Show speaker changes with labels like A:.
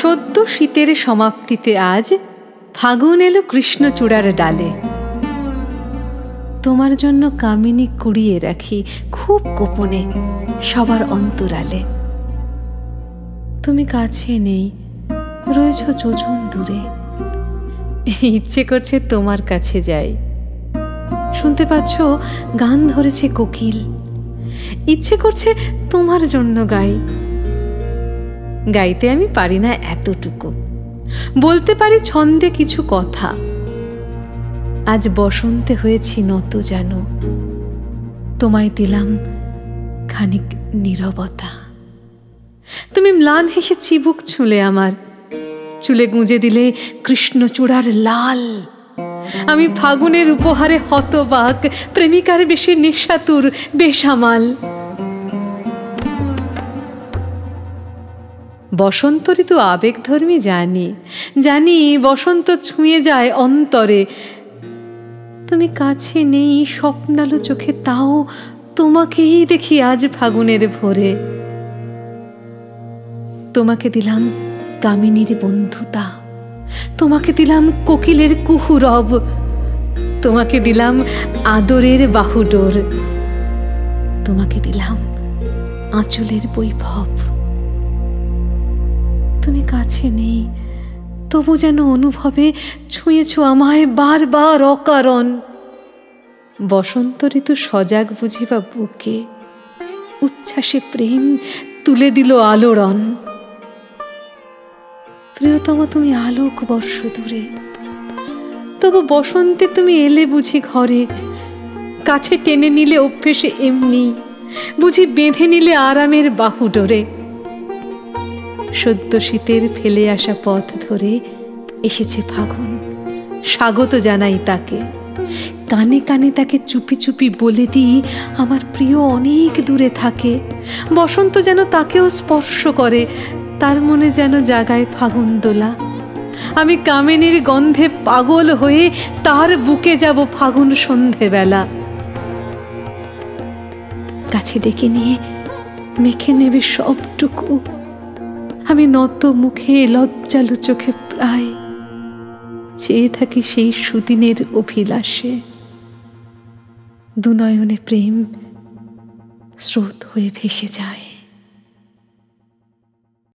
A: সদ্য শীতের সমাপ্তিতে আজ ফাগুন এলো কৃষ্ণচূড়ার ডালে। তোমার জন্য কামিনী কুড়িয়ে রাখি খুব গোপনে সবার অন্তরালে। তুমি কাছে নেই, রয়েছ যোজন দূরে। ইচ্ছে করছে তোমার কাছে যাই। শুনতে পাচ্ছ? গান ধরেছে কোকিল। ইচ্ছে করছে তোমার জন্য গাই। গাইতে আমি পারি না এতটুকু। বলতে পারি ছন্দে কিছু কথা। আজ বসন্তে হয়েছি নত যেন। তোমায় দিলাম খানিক নীরবতা। তুমি ম্লান হেসে চিবুক ছুঁলে আমার। চুলে গুঁজে দিলে কৃষ্ণচূড়ার লাল। আমি ফাগুনের উপহারে হতবাক, প্রেমিকার বেশি নিঃসাতুর বেসামাল। বসন্ত ঋতু আবেগধর্মী জানি জানি বসন্ত ছুঁয়ে যায় অন্তরে। তুমি কাছে নেই স্বপ্নালো চোখে, তাও তোমাকেই দেখি আজ ফাগুনের ভোরে। তোমাকে দিলাম কামিনীর বন্ধুতা। তোমাকে দিলাম কোকিলের কুহুরব। তোমাকে দিলাম আদরের বাহুডোর। তোমাকে দিলাম আঁচলের বৈভব। তুমি কাছে নেই, তবু যেন অনুভবে ছুঁয়েছ আমায় বারবার অকারণ। বসন্ত ঋতু সজাগ বুঝিবা বুকে, উচ্ছ্বাসে প্রেম তুলে দিল আলোড়ন। প্রিয়তম, তুমি আলোক বর্ষ দূরে। তবু বসন্তে তুমি এলে বুঝি ঘরে। কাছে টেনে নিলে অভ্যেসে এমনি। বুঝি বেঁধে নিলে আরামের বাহু ডোরে। সদ্য শীতের ফেলে আসা পথ ধরে এসেছে ফাগুন। স্বাগত জানাই তাকে। কানে কানে তাকে চুপি চুপি বলে দিই, আমার প্রিয় অনেক দূরে থাকে। বসন্ত যেন তাকেও স্পর্শ করে। তার মনে যেন জাগায় ফাগুন দোলা। আমি কামিনীর গন্ধে পাগল হয়ে তার বুকে যাব ফাগুন সন্ধেবেলা। কাছে ডেকে নিয়ে মেখে নেবে সবটুকু। আমি নত মুখে লজ্জালু চোখে প্রায় চেয়ে থাকি সেই সুদিনের অভিলাষে। দুনয়নে প্রেম স্রোত হয়ে ভেসে যায়।